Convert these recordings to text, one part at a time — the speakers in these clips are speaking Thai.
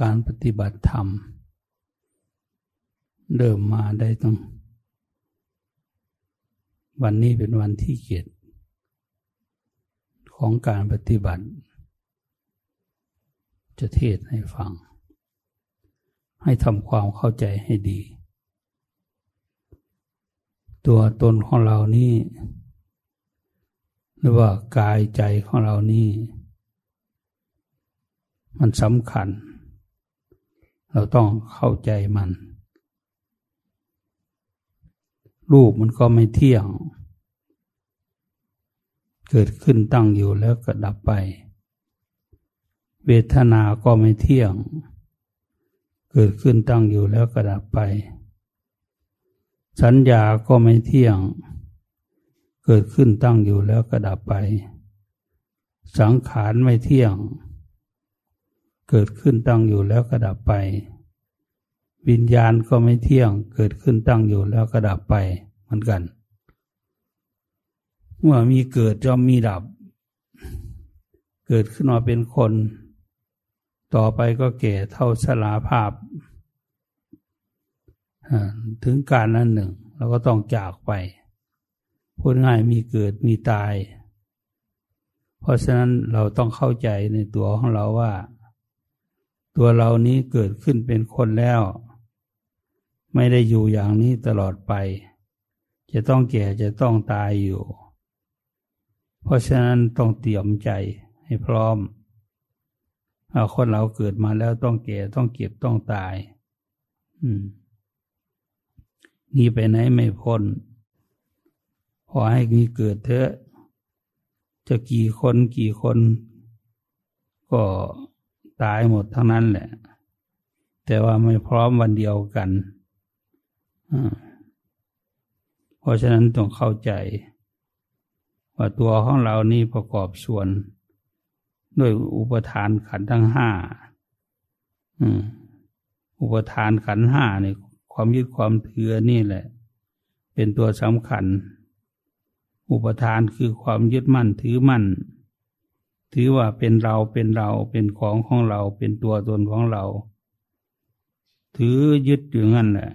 การปฏิบัติธรรมเดิมมาได้ต้อง วันนี้เป็นวันที่เกียรติของการปฏิบัติ จะเทศให้ฟัง ให้ทำความเข้าใจให้ดี ตัวตนของเรานี่หรือว่ากายใจของเรานี่ มันสำคัญ เราต้องเข้าใจมัน รูปมันก็ไม่เที่ยง เกิดขึ้นตั้งอยู่แล้วก็ดับไป เวทนาก็ไม่เที่ยง เกิดขึ้นตั้งอยู่แล้วก็ดับไป สัญญาก็ไม่เที่ยง เกิดขึ้นตั้งอยู่แล้วก็ดับไป สังขารไม่เที่ยง เกิดขึ้นตั้งอยู่แล้วก็ดับไป วิญญาณก็ไม่เที่ยง เกิดขึ้นตั้งอยู่แล้วก็ดับไปเหมือนกัน เมื่อมีเกิดจะมีดับ เกิดขึ้นมาเป็นคน ต่อไปก็แก่เท่าสลาภาพ ถึงการนั้นหนึ่งเราก็ต้องจากไปพูดง่ายมีเกิดมีตาย เพราะฉะนั้นเราต้องเข้าใจในตัวของเราว่า ตัวเรานี้เกิดขึ้นเป็นคนแล้ว ไม่ได้อยู่อย่างนี้ตลอดไป จะต้องแก่จะต้องตายอยู่ เพราะฉะนั้นต้องเตรียมใจให้พร้อมคนเราเกิดมาแล้วต้องแก่ต้องเก็บต้องตาย อืมนี่ไปไหนไม่พ้นขอให้มีเกิดเถอะ จะกี่คนกี่คน ก็ ตายหมดทั้งนั้นแหละ แต่ว่าไม่พร้อมวันเดียวกันเพราะฉะนั้นต้องเข้าใจ ว่าตัวของเรานี่ประกอบส่วน ด้วยอุปทานขันทั้งห้าอุปทานขันห้านี่ความยึดความถือนี่แหละ เป็นตัวสำคัญ อุปทานคือความยึดมั่นถือมั่น ถือว่าเป็นเราเป็นเราเป็นของของเราเป็นตัวตนของเรา ถือยึดอยู่งั้นแหละ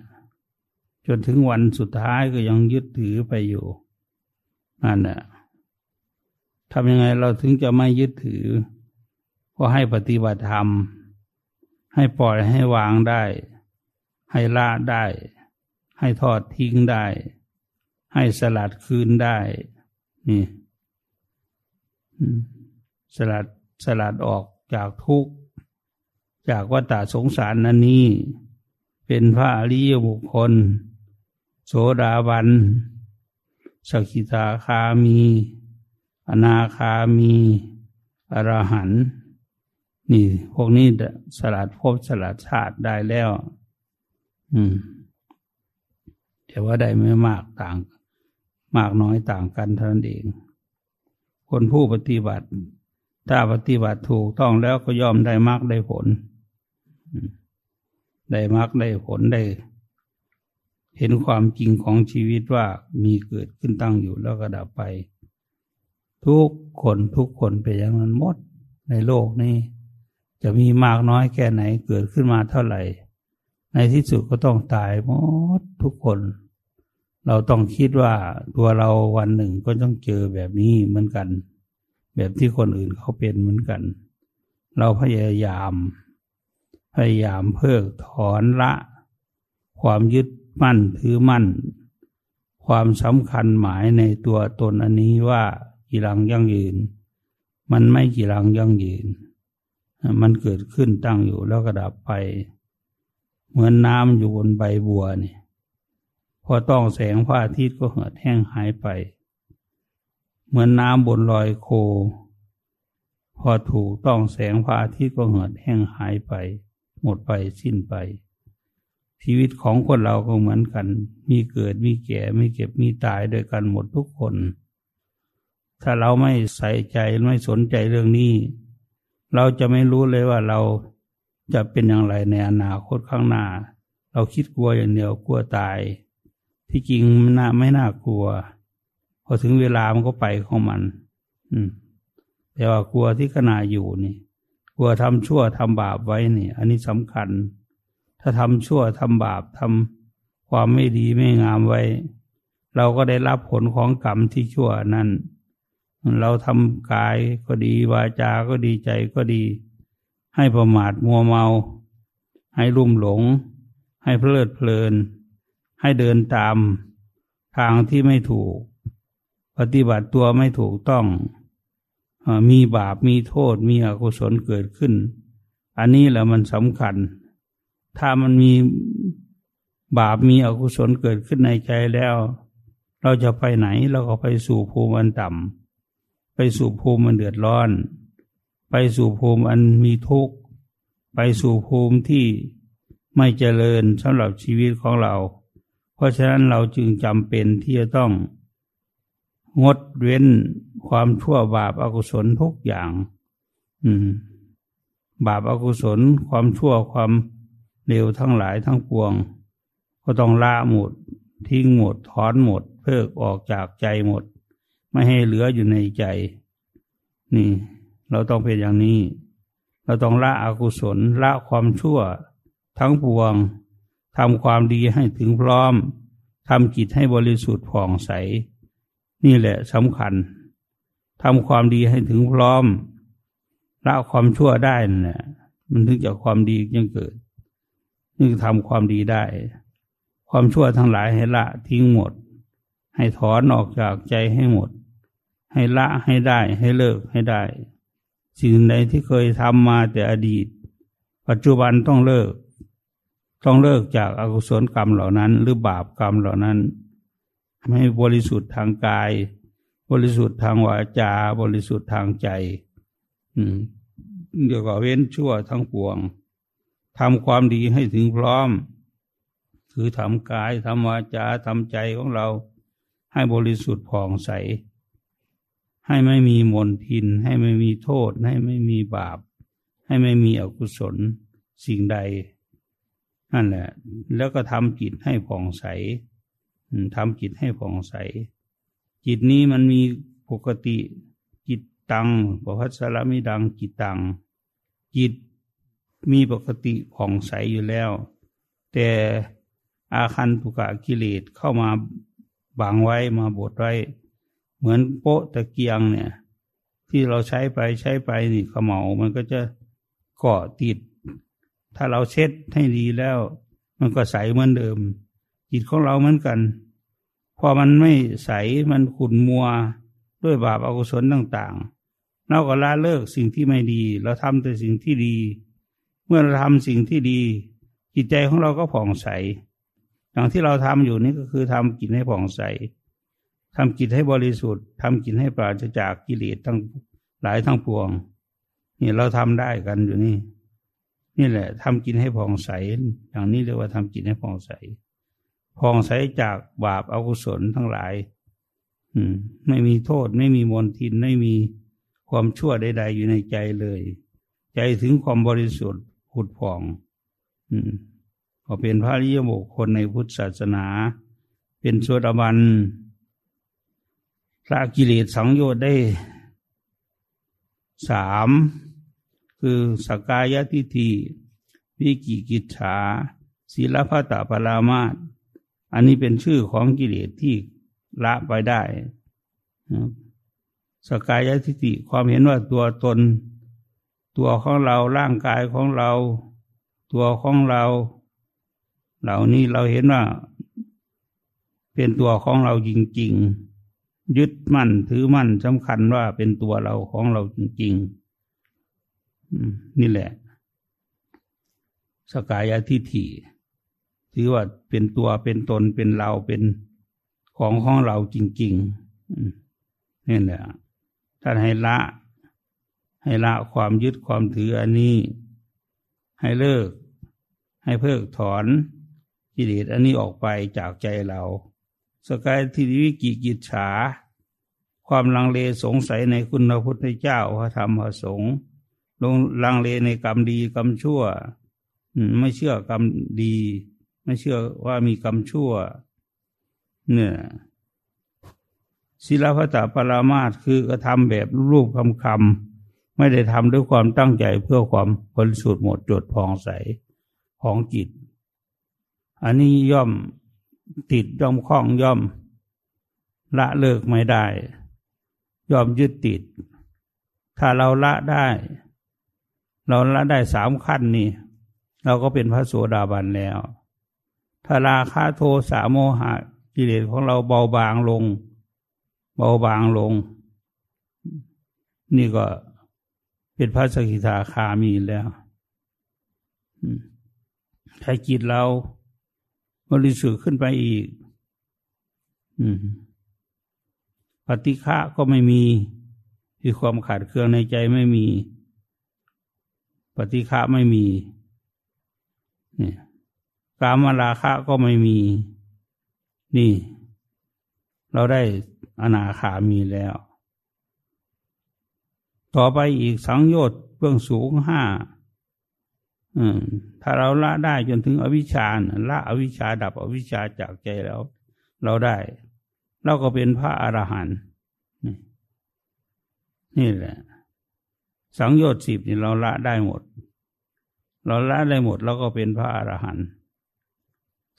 จนถึงวันสุดท้ายก็ยังยึดถือไปอยู่นั่นแหละทำยังไงเราถึงจะไม่ยึดถือ ก็ให้ปฏิบัติธรรม ให้ปล่อยให้วางได้ ให้ละได้ ให้ทอดทิ้งได้ ให้สลัดคืนได้ นี่ สลัดสลัดออกจากทุกข์จากวัฏสงสารนันนี้ เป็นพระอริยบุคคล โสดาบัน สกิทาคามี อนาคามีอรหันนี่ พวกนี้สลัดภพสลัดชาติได้แล้ว อืมแต่ว่าได้ไม่มากต่าง มากน้อยต่างกันเท่านั้นเอง คนผู้ปฏิบัติ ถ้าปฏิบัติถูกต้องแล้วก็ย่อมได้มากได้ผล ได้มากได้ผลได้ เห็นความจริงของชีวิตว่ามีเกิดขึ้นตั้งอยู่แล้วก็ดับไป ทุกคนทุกคนเป็นอย่างนั้นหมดในโลกนี้จะมีมากน้อยแค่ไหนเกิดขึ้นมาเท่าไหร่ ในที่สุดก็ต้องตายหมดทุกคน เราต้องคิดว่าตัวเราวันหนึ่งก็ต้องเจอแบบนี้เหมือนกัน แบบที่คนอื่นเขาเป็นเหมือนกัน เราพยายาม พยายามเพิกถอนละ ความยึดมั่นถือมั่น ความสำคัญหมายในตัวตนอันนี้ว่ากีรังยั่งยืน มันไม่กีรังยั่งยืน มันเกิดขึ้นตั้งอยู่แล้วก็ดับไป เหมือนน้ำอยู่บนใบบัวนี่พอต้องแสงพระอาทิตย์ก็เหือดแห้งหายไป เหมือนน้ำบนลอยโค พอถูกต้องแสงพระอาทิตย์ก็เหือดแห้งหายไป หมดไปสิ้นไป ชีวิตของคนเราก็เหมือนกัน มีเกิดมีแก่มีเก็บมีตายโดยกันหมดทุกคน ถ้าเราไม่ใส่ใจไม่สนใจเรื่องนี้ เราจะไม่รู้เลยว่าเราจะเป็นอย่างไรในอนาคตข้างหน้า เราคิดกลัวอย่างเดียวกลัวตาย ที่จริงมันน่าไม่น่ากลัว พอถึงเวลามันก็ไปของมัน อืม แต่ว่ากลัวที่ขณะอยู่นี่ กลัวทำชั่วทำบาปไว้นี่ อันนี้สำคัญ ถ้าทำชั่วทำบาปทำความไม่ดีไม่งามไว้ เราก็ได้รับผลของกรรมที่ชั่วนั้นเราทำกายก็ดีวาจาก็ดีใจก็ดี ให้ประมาทมัวเมา ให้ลุ่มหลง ให้เพลิดเพลิน ให้เดินตามทางที่ไม่ถูก ปฏิบัติตัวไม่ถูกต้องมีบาปมีโทษมีอกุศลเกิดขึ้น อันนี้แหละมันสำคัญ ถ้ามันมีบาปมีอกุศลเกิดขึ้นในใจแล้ว เราจะไปไหนเราก็ไปสู่ภูมิอันต่ำไปสู่ภูมิมันเดือดร้อน ไปสู่ภูมิอันมีทุกข์ ไปสู่ภูมิที่ไม่เจริญสำหรับชีวิตของเรา เพราะฉะนั้นเราจึงจำเป็นที่จะต้อง งดเว้นความชั่วบาปอากุศลทุกอย่าง อืม บาปอากุศลความชั่วความเลวทั้งหลายทั้งปวง ก็ต้องละหมด ทิ้งหมด ถอนหมด เพิกออกจากใจหมด ไม่ให้เหลืออยู่ในใจ นี่ เราต้องเป็นอย่างนี้ เราต้องละอกุศลละความชั่ว ทั้งปวงทำความดีให้ถึงพร้อมทำจิตให้บริสุทธิ์ผ่องใส นี่แหละสำคัญทำความดีให้ถึงพร้อมละความชั่วได้นะมันถึงจะความดียังเกิดนี่ทำความดีได้ ความชั่วทั้งหลายให้ละทิ้งหมด ให้ถอนออกจากใจให้หมด ให้ละให้ได้ให้เลิกให้ได้ สิ่งใดที่เคยทำมาแต่อดีต ปัจจุบันต้องเลิก ต้องเลิกจากอากุศลกรรมเหล่านั้น หรือบาปกรรมเหล่านั้น ให้บริสุทธิ์ทางกาย บริสุทธิ์ทางวาจา บริสุทธิ์ทางใจ อืมเดี๋ยวก็เว้นชั่วทั้งปวงทำความดีให้ถึงพร้อม คือทำกายทำวาจาทำใจของเรา ให้บริสุทธิ์ผ่องใส ให้ไม่มีมนทิน ให้ไม่มีโทษ ให้ไม่มีบาป ให้ไม่มีอกุศลสิ่งใด นั่นแหละ แล้วก็ทำจิตให้ผ่องใส ทำจิตให้ผ่องใส จิตนี้มันมีปกติจิตตังปพัสระมิดังจิตตัง จิตมีปกติผ่องใสอยู่แล้ว แต่อาคันตุกะกิเลสเข้ามาบังไว้มาบดไว้ เหมือนโป๊ะตะเกียงเนี่ย ที่เราใช้ไปใช้ไปนี่ขมเหามันก็จะเกาะติด ถ้าเราเช็ดให้ดีแล้ว มันก็ใสเหมือนเดิม จิตของเราเหมือนกัน พอมันไม่ใสมันขุ่นมัวด้วยบาปอกุศลต่างๆเราก็ละเลิกสิ่งที่ไม่ดี เราทำแต่สิ่งที่ดี เมื่อเราทำสิ่งที่ดี จิตใจของเราก็ผ่องใส อย่างที่เราทำอยู่นี่ก็คือทำจิตให้ผ่องใสทำจิตให้บริสุทธิ์ทำจิตให้ปราศจากกิเลสทั้งหลายทั้งปวง นี่เราทำได้กันอยู่นี่ นี่แหละทำจิตให้ผ่องใส อย่างนี้เรียกว่าทำจิตให้ผ่องใส ผ่องใสจากบาปอากุศลทั้งหลาย อืม ไม่มีโทษ ไม่มีมลทิน ไม่มีความชั่วใด ๆ อยู่ในใจเลย ใจถึงความบริสุทธิ์ผุดผ่อง อืมก็เป็นพระริยบุคคลในพุทธศาสนา เป็นสวดบันละกิเลสสังโยชน์ได้สามคือสกายทิฏฐิวิกิกิจฉาศีลพัตตปรามาต อันนี้เป็นชื่อของกิเลสที่ละไปได้สกายทิฏฐิความเห็นว่าตัวตน ตัวของเราร่างกายของเรา ตัวของเรา เหล่านี้เราเห็นว่า เป็นตัวของเราจริง ๆ ยึดมั่นถือมั่นสำคัญว่าเป็นตัวเราของเราจริง ๆ นี่แหละ สกายทิฏฐิ ถือว่าเป็นตัวเป็นตนเป็นเราเป็นของของเราจริงๆนี่แหละท่านให้ละ ให้ละความยึดความถืออันนี้ ให้เลิก ให้เพิกถอนกิเลสอันนี้ออกไปจากใจเรา สกายทิวิกิกิจฉา ความลังเลสงสัยในคุณพระพุทธเจ้าพระธรรมพระสงฆ์ลงลังเลในกรรมดีกรรมชั่ว ไม่เชื่อกรรมดี ไม่เชื่อว่ามีกรรมชั่ว เนี่ยศิลปะตาปรามาตคือกระทำแบบรูปคำคำไม่ได้ทำด้วยความตั้งใจเพื่อความบริสุทธิ์หมดจดผ่องใสของจิต อันนี้ย่อมติดย่อมคล้องย่อม ละเลิกไม่ได้ ย่อมยึดติด ถ้าเราละได้ เราละได้สามขั้นนี่ เราก็เป็นพระโสดาบันแล้ว ถ้าราคาโทสะโมหะกิเลสของเราเบาบางลง เบาบางลง นี่ก็เป็นพระสกิทาคามีแล้วถ้าจิตเราบริสุทธิ์ขึ้นไปอีกปฏิฆะก็ไม่มีคือความขาดเครื่องในใจไม่มี ปฏิฆะไม่มีนี่ กามราคะก็ไม่มี นี่ เราได้อนาคามีแล้ว ต่อไปอีกสังโยชน์เบื้องสูงห้าถ้าเราละได้จนถึงอวิชชาละอวิชชาดับอวิชชาจากใจแล้ว เราได้ เราก็เป็นพระอรหันต์นี่แหละ สังโยชน์สิบนี่เราละได้หมด เราละได้หมดเราก็เป็นพระอรหันต์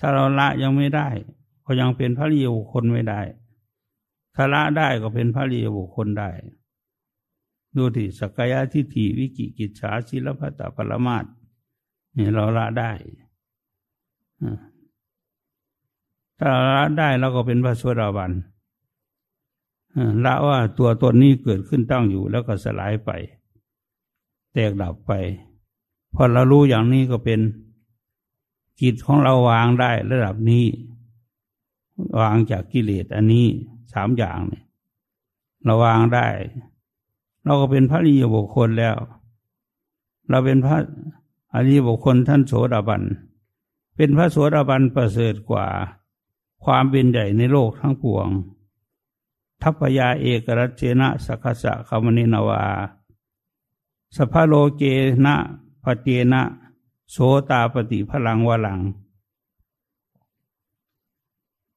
ถ้าเราละยังไม่ได้ ก็ยังเป็นพระรียบุคคลไม่ได้ถ้าละได้ก็เป็นพระรียบุคคลได้ ดูที่สกายาทิฏฐิวิกิกิจฉาศิลปตปรมาตนี่เราละได้ถ้าละได้เราก็เป็นพระสวดาบันละว่าตัวตนนี้เกิดขึ้นตั้งอยู่แล้วก็สลายไป แตกดับไป พอเรารู้อย่างนี้ก็เป็น จิตของเราวางได้ระดับนี้ วางจากกิเลสอันนี้สามอย่างเนี่ยเราวางได้ เราก็เป็นพระริยบุคคลแล้ว เราเป็นพระอริยบุคคลท่านโสดาบัน เป็นพระโสดาบันประเสริฐกว่าความเป็นใหญ่ในโลกทั้งปวง ทัพยาเอกรัชเนะสักสะคามนินาวาสภาโลเกนะปเจนะ โสตาปฏิพลังวลัง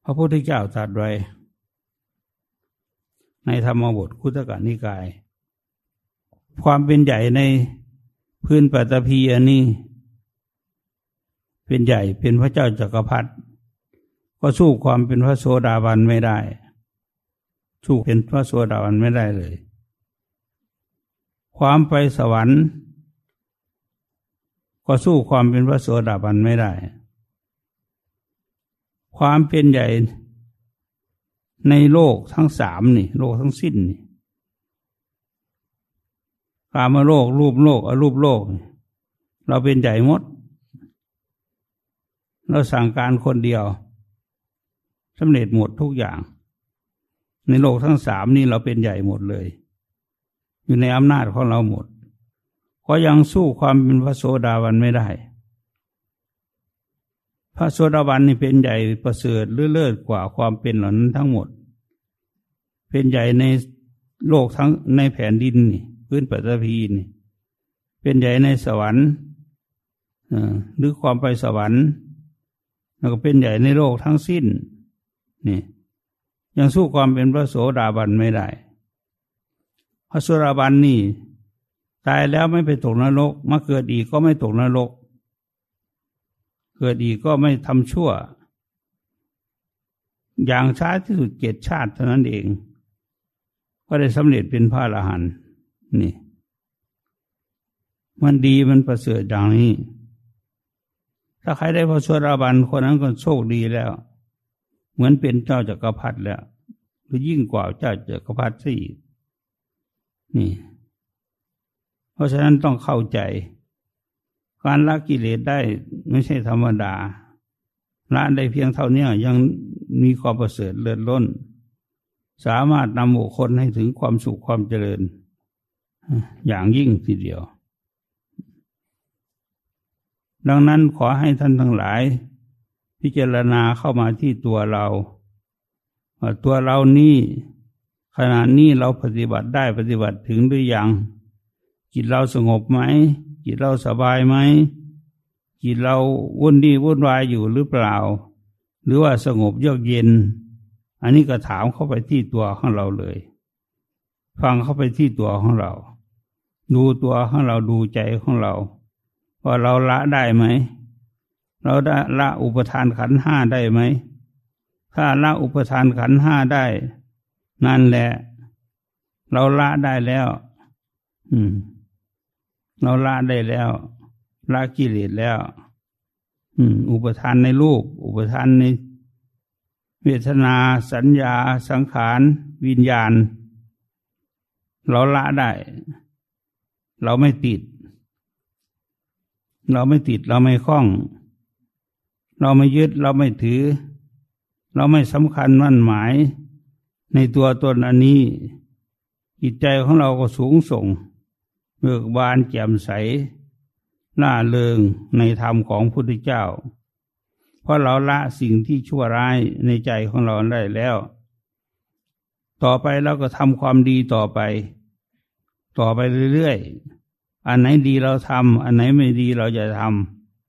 พระพุทธเจ้าตรัสไว้ ในธรรมบทคุตกานิกาย ความเป็นใหญ่ในพื้นปัตภีอันนี้ เป็นใหญ่เป็นพระเจ้าจักรพรรดิก็สู้ความเป็นพระโสดาบันไม่ได้ สู้เป็นพระโสดาบันไม่ได้เลย ความไปสวรรค์ ก็สู้ความเป็นพระโสดาบันไม่ได้ ความเป็นใหญ่ในโลกทั้งสามนี่ โลกทั้งสิ้นนี่กามโลก รูปโลกอรูปโลก เราเป็นใหญ่หมด เราสั่งการคนเดียวสำเร็จหมดทุกอย่าง ในโลกทั้งสามนี่เราเป็นใหญ่หมดเลย อยู่ในอำนาจของเราหมด ก็ยังสู้ความเป็นพระโสดาบันไม่ได้ พระโสดาบันนี่เป็นใหญ่ประเสริฐเลื่อเลิศกว่าความเป็นเหล่านั้นทั้งหมด เป็นใหญ่ในโลกทั้งในแผ่นดินนี่พื้นปฐพีนี่เป็นใหญ่ในสวรรค์หรือความไปสวรรค์ แล้วก็เป็นใหญ่ในโลกทั้งสิ้นนี่ยังสู้ความเป็นพระโสดาบันไม่ได้ พระโสดาบันนี่ ตายแล้วไม่ไปตกนรกมาเกิดอีกก็ไม่ตกนรก เกิดอีกก็ไม่ทำชั่ว อย่างช้าที่สุดเจ็ดชาติเท่านั้นเอง ก็ได้สำเร็จเป็นพระอรหันต์นี่ มันดีมันประเสริฐอย่างนี้ ถ้าใครได้พระสวดาบันคนนั้นก็โชคดีแล้ว เหมือนเป็นเจ้าจักรพรรดิแล้ว หรือยิ่งกว่าเจ้าจักรพรรดิซะอีกนี่ เพราะฉะนั้นต้องเข้าใจ การละกิเลสได้ไม่ใช่ธรรมดาละได้เพียงเท่านี้ยังมีความประเสริฐเลิศล้น สามารถนำบุคคลให้ถึงความสุขความเจริญ อย่างยิ่งทีเดียว ดังนั้นขอให้ท่านทั้งหลาย พิจารณาเข้ามาที่ตัวเราว่าตัวเรานี่ขณะนี้เราปฏิบัติได้ปฏิบัติถึงหรือยัง จิตเราสงบไหม จิตเราสบายไหม จิตเราวุ่นดีวุ่นวายอยู่หรือเปล่า หรือว่าสงบเยือกเย็น อันนี้ก็ถามเข้าไปที่ตัวของเราเลย ฟังเข้าไปที่ตัวของเรา ดูตัวของเราดูใจของเรา ว่าเราละได้ไหม เราได้ละอุปทานขันห้าได้ไหม ถ้าละอุปทานขันห้าได้ นั่นแหละ เราละได้แล้ว อืม เราละได้แล้วละกิเลสแล้ว อืม อุปทานในรูป อุปทานในเวทนาสัญญา สังขารวิญญาณ เราละได้ เราไม่ติด เราไม่ติดเราไม่คล้อง เราไม่ยึดเราไม่ถือ เราไม่สำคัญมั่นหมาย ในตัวตนอันนี้ จิตใจของเราก็สูงส่ง เบิกบานแจ่มใสล่าเริงในธรรมของพุทธเจ้า เพราะเราละสิ่งที่ชั่วร้ายในใจของเราได้แล้ว ต่อไปเราก็ทำความดีต่อไป ต่อไปเรื่อยๆ อันไหนดีเราทำอันไหนไม่ดีเราอย่าท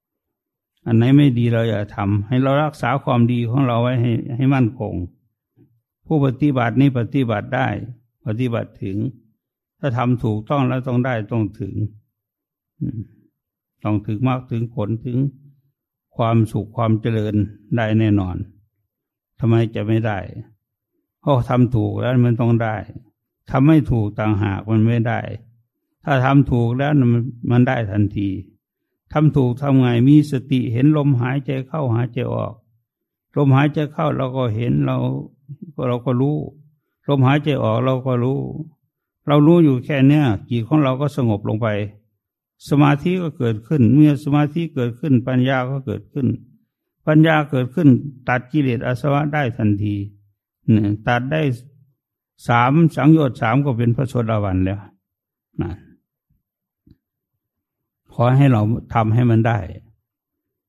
ำอันไหนไม่ดีเราอย่าทำให้เรารักษาความดีของเราไว้ให้ให้มั่นคง ผู้ปฏิบัตินี้ปฏิบัติได้ ปฏิบัติถึง ถ้าทำถูกต้องแล้วต้องได้ต้องถึงต้องถึงมากถึงผลถึงความสุขความเจริญได้แน่นอนทำไมจะไม่ได้เพราะทำถูกแล้วมันต้องได้ทำไม่ถูกต่างหากมันไม่ได้ ถ้าทำถูกแล้วมันมันได้ทันทีทำถูกทำไงมีสติเห็นลมหายใจเข้าหายใจออก ลมหายใจเข้าเราก็เห็นเราเราก็รู้ ลมหายใจออกเราก็รู้ เรารู้อยู่แค่เนี้ยจิตของเราก็สงบลงไป สมาธิก็เกิดขึ้น เมื่อสมาธิเกิดขึ้น ปัญญาก็เกิดขึ้น ปัญญาเกิดขึ้น ตัดกิเลสอาสวะได้ทันทีเนี่ยตัดได้สามสังโยชน์สามก็เป็นพระโสดาบันแล้วนะขอให้เราทำให้มันได้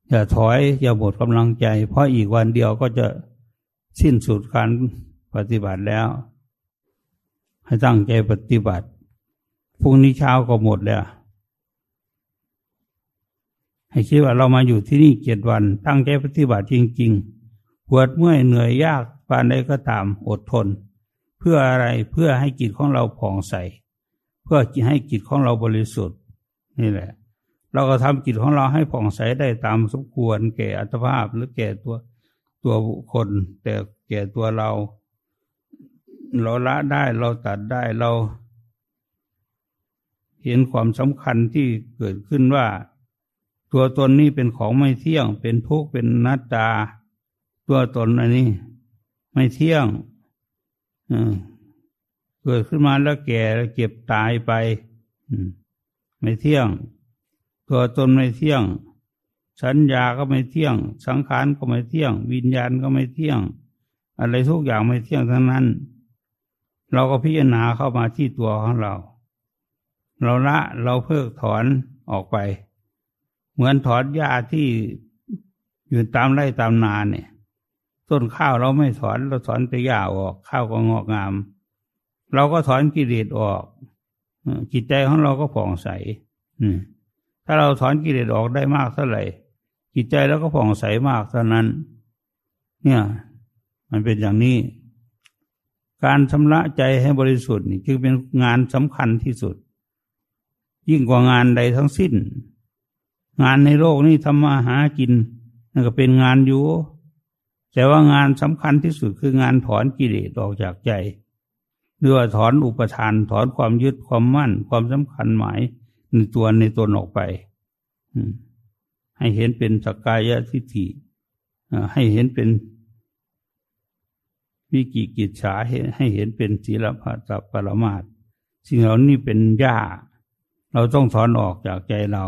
อย่าถอย อย่าหมดกำลังใจ เพราะอีกวันเดียวก็จะสิ้นสุดการปฏิบัติแล้ว ให้ตั้งใจปฏิบัติพรุ่งนี้เช้าก็หมดแล้ว ให้คิดว่าเรามาอยู่ที่นี่เจ็ดวัน ตั้งใจปฏิบัติจริงๆปวดเมื่อยเหนื่อยยากปานใดก็ตามอดทน เพื่ออะไรเพื่อให้จิตของเราผ่องใส เพื่อให้จิตของเราบริสุทธิ์ นี่แหละ เราก็ทำจิตของเราให้ผ่องใสได้ตามสมควร แก่อัตภาพหรือแก่ตัวตัวบุคคลแต่แก่ตัวเรา เราละได้เราตัดได้เรา เห็นความสำคัญที่เกิดขึ้นว่า ตัวตนนี้เป็นของไม่เที่ยง เป็นทุกข์เป็นนัตตา ตัวตนอันนี้ ไม่เที่ยงเกิดขึ้นมาแล้วแก่แล้วเก็บตายไปไม่เที่ยง ตัวตนไม่เที่ยง สัญญาก็ไม่เที่ยง สังขารก็ไม่เที่ยง วิญญาณก็ไม่เที่ยง อะไรทุกอย่างไม่เที่ยงทั้งนั้น เราก็พิจารณาเข้ามาที่ตัวของเรา เราละเราเพิกถอนออกไป เหมือนถอนหญ้าที่อยู่ตามไร่ตามนาเนี่ย ต้นข้าวเราไม่ถอนเราถอนแต่หญ้าออก ข้าวก็งอกงาม เราก็ถอนกิเลสออกจิตใจของเราก็ผ่องใสถ้าเราถอนกิเลสออกได้มากเท่าไหร่ จิตใจเราก็ผ่องใสมากเท่านั้น เนี่ย มันเป็นอย่างนี้ การชำระใจให้บริสุทธิ์นี่จึงเป็นงานสำคัญที่สุด ยิ่งกว่างานใดทั้งสิ้น งานในโลกนี้ทำมาหากินนั่นก็เป็นงานอยู่แต่ว่างานสำคัญที่สุดคืองานถอนกิเลสออกจากใจหรือว่าถอนอุปทานถอนความยึดความมั่น ความสำคัญหมายในตัวในตนออกไปให้เห็นเป็นสกกายทิฏฐิให้เห็นเป็น วิกิกิจฉาให้เห็นเป็นศีลพัตปรมาตสิ่งเหล่านี้เป็นหญ้า เราต้องถอนออกจากใจเรา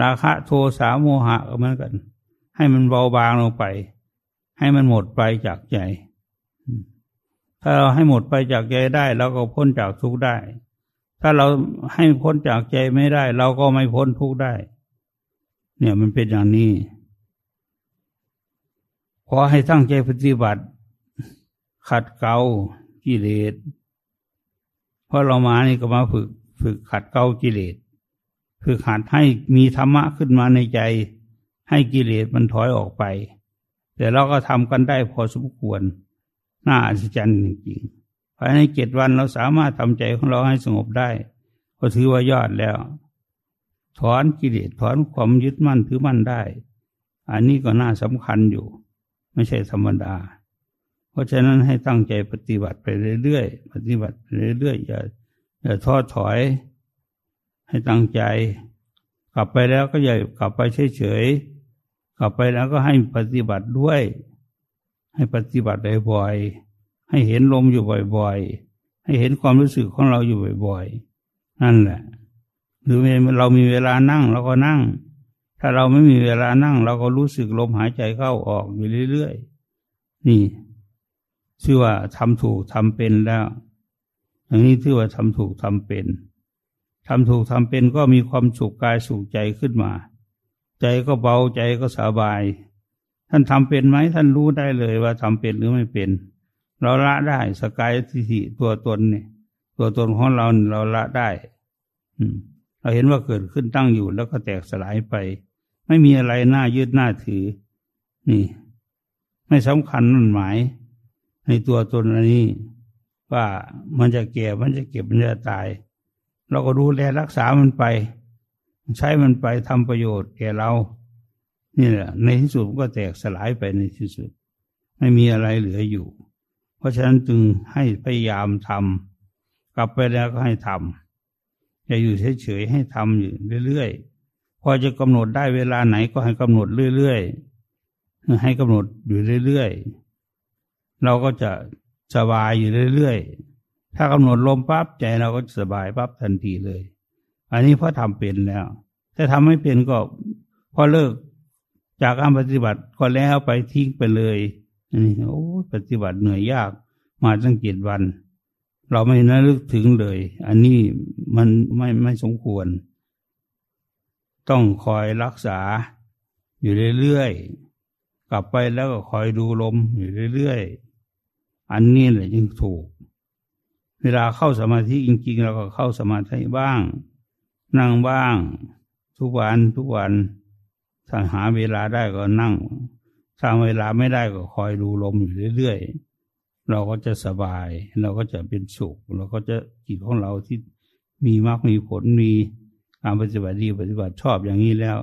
ราคะโทสาโมหะเหมือนกัน ให้มันเบาบางลงไป ให้มันหมดไปจากใจ ถ้าเราให้หมดไปจากใจได้เราก็พ้นจากทุกข์ได้ ถ้าเราให้พ้นจากใจไม่ได้ เราก็ไม่พ้นทุกข์ได้ เนี่ยมันเป็นอย่างนี้ ขอให้ตั้งใจปฏิบัติ ขัดเกลากิเลสเพราะเรามานี่ก็มาฝึก ฝึกขัดเกลากิเลสฝึกหัดให้มีธรรมะขึ้นมาในใจ ให้กิเลสมันถอยออกไป แต่เราก็ทำกันได้พอสมควร น่าอัศจรรย์จริงๆภายในเจ็ดวันเราสามารถทำใจของเราให้สงบได้ ก็ถือว่ายอดแล้ว ถอนกิเลสถอนความยึดมั่นถือมั่นได้ อันนี้ก็น่าสำคัญอยู่ ไม่ใช่ธรรมดา เพราะฉะนั้นให้ตั้งใจปฏิบัติไปเรื่อยๆ ปฏิบัติไปเรื่อยๆ อย่าอย่าท้อถอย ให้ตั้งใจ กลับไปแล้วก็อย่ากลับไปเฉยๆ กลับไปแล้วก็ให้ปฏิบัติด้วย ให้ปฏิบัติบ่อยๆ ให้เห็นลมอยู่บ่อยๆ ให้เห็นความรู้สึกของเราอยู่บ่อยๆ นั่นแหละ หรือเรามีเวลานั่งเราก็นั่ง ถ้าเราไม่มีเวลานั่ง เราก็รู้สึกลมหายใจเข้าออกอยู่เรื่อยๆ นี่ ชื่อว่าทำถูกทำเป็นแล้วอย่างนี้ถือว่าทำถูกทำเป็นทำถูกทำเป็นก็มีความสุขกายสุขใจขึ้นมา ใจก็เบาใจก็สบาย ท่านทำเป็นไหมท่านรู้ได้เลยว่าทำเป็นหรือไม่เป็น เราละได้สกายทิฏฐิตัวตนเนี่ย ตัวตนของเราเราละได้ อืมเราเห็นว่าเกิดขึ้นตั้งอยู่แล้วก็แตกสลายไป ไม่มีอะไรน่ายึดน่าถือ นี่ ไม่สำคัญนั่นหมาย ในตัวตนอันนี้ ว่ามันจะเก็บมันจะเก็บมันจะตาย เราก็ดูแลรักษามันไป ใช้มันไปทำประโยชน์แก่เรา นี่แหละในที่สุดก็แตกสลายไปในที่สุด ไม่มีอะไรเหลืออยู่ เพราะฉะนั้นจึงให้พยายามทำกลับไปแล้วก็ให้ทำอย่าอยู่เฉยๆให้ทำอยู่เรื่อยๆ พอจะกำหนดได้เวลาไหนก็ให้กำหนดเรื่อยๆให้กำหนดอยู่เรื่อยๆเราก็จะสบายอยู่เรื่อยๆถ้ากำหนดลมปั๊บใจเราก็สบายปั๊บทันทีเลย อันนี้เพราะทำเป็นแล้วถ้าทำไม่เป็นก็พอเลิกจากการปฏิบัติก็แล้วไปทิ้งไปเลยอันนี้โอ้ปฏิบัติเหนื่อยยากมาตั้งเจ็ดวัน เราไม่นึกถึงเลย อันนี้มันไม่ไม่สมควร ต้องคอยรักษาอยู่เรื่อยๆ กลับไปแล้วก็คอยดูลมอยู่เรื่อยๆ อันนี้แหละจึงถูก เวลาเข้าสมาธิจริงๆ เราก็เข้าสมาธิบ้าง นั่งบ้าง ทุกวันทุกวันถ้าหาเวลาได้ก็นั่งถ้าเวลาไม่ได้ก็คอยดูลมอยู่เรื่อยๆ เราก็จะสบาย เราก็จะเป็นสุข เราก็จะจิตของเราที่มีมากมีผลมี การปฏิบัติดีปฏิบัติชอบอย่างนี้แล้ว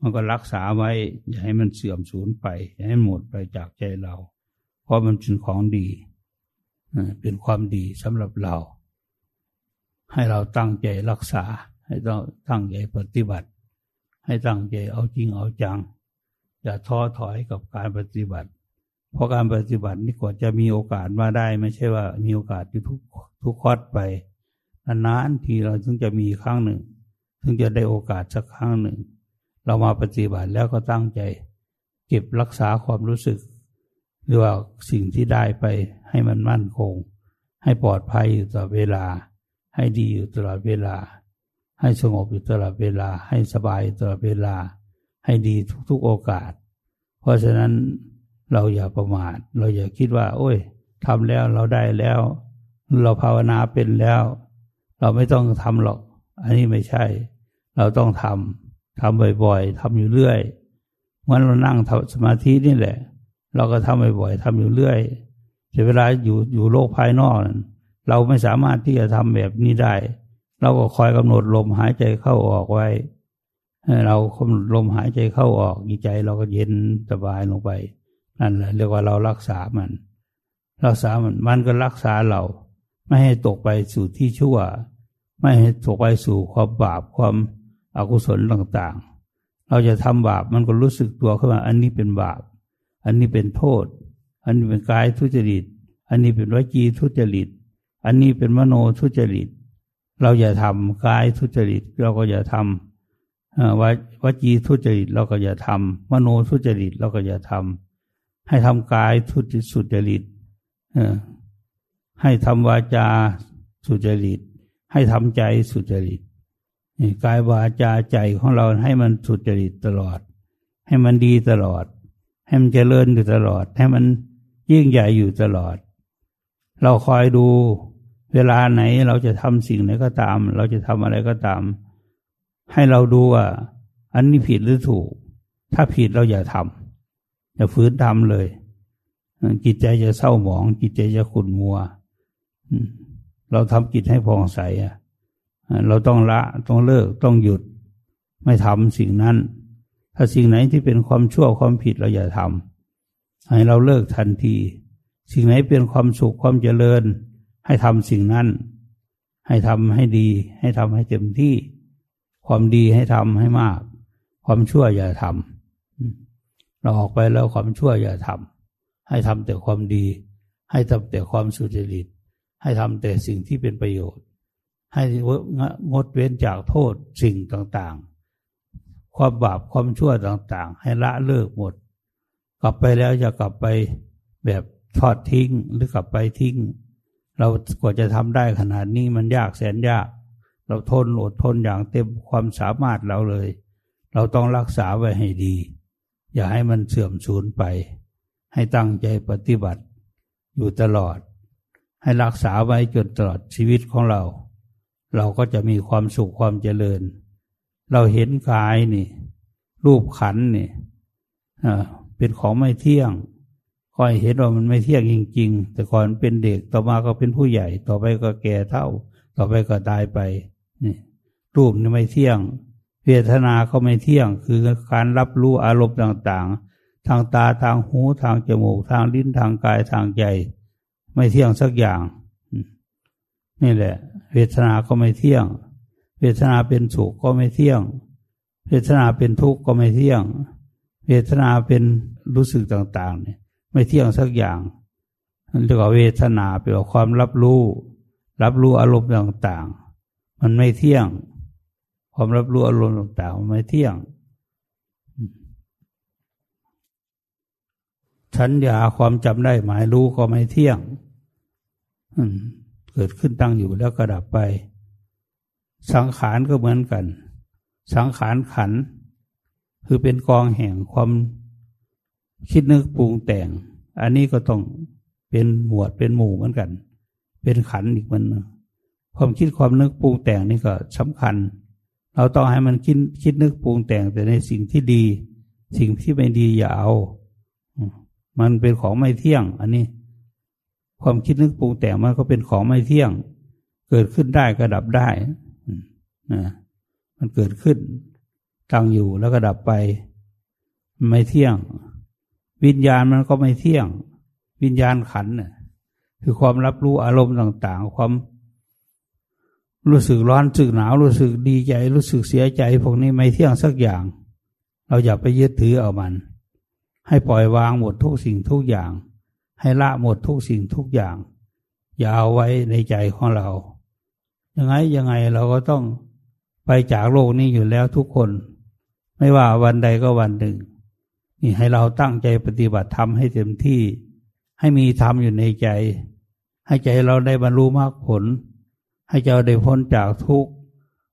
มันก็รักษาไว้ อย่าให้มันเสื่อมสูญไป อย่าให้หมดไปจากใจเรา เพราะมันเป็นของดีเป็นความดีสำหรับเรา ให้เราตั้งใจรักษา ให้ต้องตั้งใจปฏิบัติ ให้ตั้งใจเอาจริงเอาจัง อย่าท้อถอยกับการปฏิบัติ เพราะการปฏิบัตินี่กว่าจะมีโอกาสมาได้ ไม่ใช่ว่ามีโอกาสที่ทุกทุกคอดไปนานๆทีเราถึงจะมีครั้งหนึ่ง ถึงจะได้โอกาสสักครั้งหนึ่ง เรามาปฏิบัติแล้วก็ตั้งใจ เก็บรักษาความรู้สึก หรือว่าสิ่งที่ได้ไปให้มันมั่นคง ให้ปลอดภัยอยู่ตลอดเวลา ให้ดีอยู่ตลอดเวลา ให้สงบอยู่ตลอดเวลา ให้สบายตลอดเวลา ให้ดีทุก ๆโอกาส เพราะฉะนั้นเราอย่าประมาท เราอย่าคิดว่า โอ้ยทำแล้วเราได้แล้ว เราภาวนาเป็นแล้ว เราไม่ต้องทำหรอก อันนี้ไม่ใช่ เราต้องทำทำบ่อยๆทำอยู่เรื่อยเมื่อเรานั่งทำสมาธินี่แหละ เราก็ทำบ่อยๆทำอยู่เรื่อยแต่เวลาอยู่อยู่โลกภายนอก เราไม่สามารถที่จะทำแบบนี้ได้ เราก็คอยกำหนดลมหายใจเข้าออกไว้เรากำหนดลมหายใจเข้าออกใจเราก็เย็นสบายลงไป นั่นแหละเรียกว่าเรารักษามัน รักษามันมันก็รักษาเรา ไม่ให้ตกไปสู่ที่ชั่ว ไม่ให้ตกไปสู่ความบาปความ อกุศลต่างๆ เราจะทำบาปมันก็รู้สึกตัวขึ้นมาอันนี้เป็นบาป อันนี้เป็นโทษ อันนี้เป็นกายทุจริต อันนี้เป็นวจีทุจริต อันนี้เป็นมโนทุจริต เราอย่าทำกายทุจริต เราก็อย่าทำววจีทุจริตเราก็อย่าทำมโนทุจริตเราก็อย่าทำให้ทำกายทุจสุจริตให้ทำวาจาสุจริต ให้ทำใจสุจริต กายวาจาใจของเราให้มันสุจริตตลอด ให้มันดีตลอด ให้มันเจริญอยู่ตลอด ให้มันยิ่งใหญ่อยู่ตลอด เราคอยดูเวลาไหนเราจะทำสิ่งไหนก็ตาม เราจะทำอะไรก็ตาม ให้เราดูว่า อันนี้ผิดหรือถูก ถ้าผิดเราอย่าทำอย่าฝืนทำเลย จิตใจจะเศร้าหมอง จิตใจจะขุ่นมัวเราทำกิจให้พองใสอะ เราต้องละต้องเลิกต้องหยุด ไม่ทำสิ่งนั้น ถ้าสิ่งไหนที่เป็นความชั่วความผิดเราอย่าทำให้เราเลิกทันที สิ่งไหนเป็นความสุขความเจริญ ให้ทำสิ่งนั้น ให้ทำให้ดี ให้ทำให้เต็มที่ ความดีให้ทำให้มาก ความชั่วอย่าทำเราออกไปแล้วความชั่วอย่าทำให้ทำแต่ความดี ให้ทำแต่ความสุจริต ให้ทำแต่สิ่งที่เป็นประโยชน์ ให้งดเว้นจากโทษสิ่งต่างๆ ความบาปความชั่วต่างๆ ให้ละเลิกหมด กลับไปแล้วจะกลับไปแบบทอดทิ้งหรือกลับไปทิ้ง เรากว่าจะทำได้ขนาดนี้มันยากแสนยาก เราทนอดทนอย่างเต็มความสามารถเราเลย เราต้องรักษาไว้ให้ดี อย่าให้มันเสื่อมสูญไป ให้ตั้งใจปฏิบัติอยู่ตลอด ให้รักษาไว้จนตลอดชีวิตของเรา เราก็จะมีความสุขความเจริญ เราเห็นกายนี่ รูปขันนี่เป็นของไม่เที่ยงก็เห็นว่ามันไม่เที่ยงจริง ๆ แต่ก่อนเป็นเด็กต่อมาก็เป็นผู้ใหญ่ ต่อไปก็แก่เท่า ต่อไปก็ตายไปนี่รูปนี่ไม่เที่ยง เวทนาก็ไม่เที่ยง คือการรับรู้อารมณ์ต่างๆ ทางตาทางหูทางจมูก ทางลิ้นทางกายทางใจ ไม่เที่ยงสักอย่าง นี่แหละ เวทนาก็ไม่เที่ยง เวทนาเป็นสุขก็ไม่เที่ยง เวทนาเป็นทุกข์ก็ไม่เที่ยง เวทนาเป็นรู้สึกต่างๆเนี่ยไม่เที่ยงสักอย่างนั่นเรียกว่าเวทนาเป็นความรับรู้ รับรู้อารมณ์ต่างๆ มันไม่เที่ยง ความรับรู้อารมณ์ต่างๆมันไม่เที่ยงฉันยาความจำได้หมายรู้ก็ไม่เที่ยง เกิดขึ้นตั้งอยู่แล้วก็ดับไป สังขารก็เหมือนกัน สังขารขัน คือเป็นกองแห่งความคิดนึกปรุงแต่ง อันนี้ก็ต้องเป็นหมวดเป็นหมู่เหมือนกัน เป็นขันอีกมันความคิดความนึกปรุงแต่งนี่ก็สำคัญ เราต้องให้มันคิดคิดนึกปรุงแต่งแต่ในสิ่งที่ดี สิ่งที่ไม่ดีอย่าเอา มันเป็นของไม่เที่ยง อันนี้ ความคิดนึกปรุงแต่งมันก็เป็นของไม่เที่ยง เกิดขึ้นได้ก็ดับได้นะมันเกิดขึ้น ตั้งอยู่แล้วก็ดับไป ไม่เที่ยง วิญญาณมันก็ไม่เที่ยง วิญญาณขันน่ะคือความรับรู้อารมณ์ต่าง ๆ ความ รู้สึกร้อนรู้สึกหนาว รู้สึกดีใจ รู้สึกเสียใจ พวกนี้ไม่เที่ยงสักอย่าง เราอย่าไปยึดถือเอามัน ให้ปล่อยวางหมดทุกสิ่งทุกอย่าง ให้ละหมดทุกสิ่งทุกอย่าง อย่าเอาไว้ในใจของเรา ยังไงยังไงเราก็ต้องไปจากโลกนี้อยู่แล้วทุกคน ไม่ว่าวันใดก็วันหนึ่ง นี่ให้เราตั้งใจปฏิบัติธรรมให้เต็มที่ ให้มีธรรมอยู่ในใจ ให้ใจเราได้บรรลุมรรคผล ให้ใจได้พ้นจากทุกข์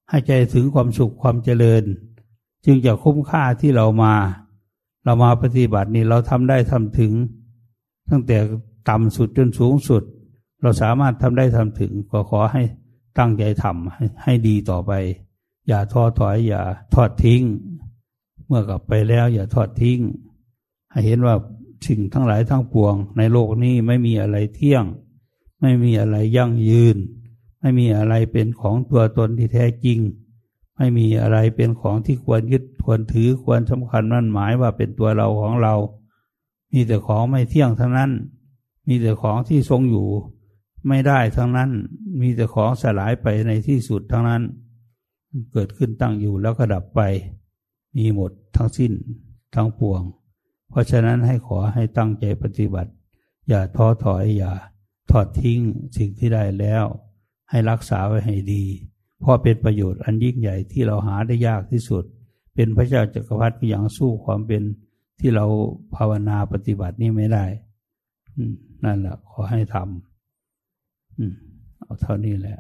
ให้ใจถึงความสุขความเจริญ จึงจะคุ้มค่าที่เรามา เรามาปฏิบัตินี่เราทำได้ทำถึง ตั้งแต่ต่ำสุดจนสูงสุด เราสามารถทำได้ทำถึงก็ขอให้ตั้งใจทำให้ให้ดีต่อไป อย่าท้อถอย อย่าทอดทิ้ง เมื่อกลับไปแล้ว อย่าทอดทิ้ง ให้เห็นว่าสิ่งทั้งหลายทั้งปวง ในโลกนี้ไม่มีอะไรเที่ยง ไม่มีอะไรยั่งยืน ไม่มีอะไรเป็นของตัวตนที่แท้จริง ไม่มีอะไรเป็นของที่ควรยึดควรถือควรสำคัญมั่นหมายว่าเป็นตัวเราของเรา มีแต่ของไม่เที่ยงทั้งนั้น มีแต่ของที่ทรงอยู่ ไม่ได้ทั้งนั้น มีแต่ของสลายไปในที่สุดทั้งนั้น เกิดขึ้นตั้งอยู่แล้วก็ดับไป มีหมดทั้งสิ้นทั้งปวง เพราะฉะนั้นให้ขอให้ตั้งใจปฏิบัติ อย่าท้อถอยอย่าทอดทิ้งสิ่งที่ได้แล้ว ให้รักษาไว้ให้ดี เพราะเป็นประโยชน์อันยิ่งใหญ่ที่เราหาได้ยากที่สุด เป็นพระเจ้าจักรพรรดิอย่างสู้ความเป็น ที่เราภาวนาปฏิบัตินี่ไม่ได้นั่นแหละขอให้ทำเอาเท่านี้แหละ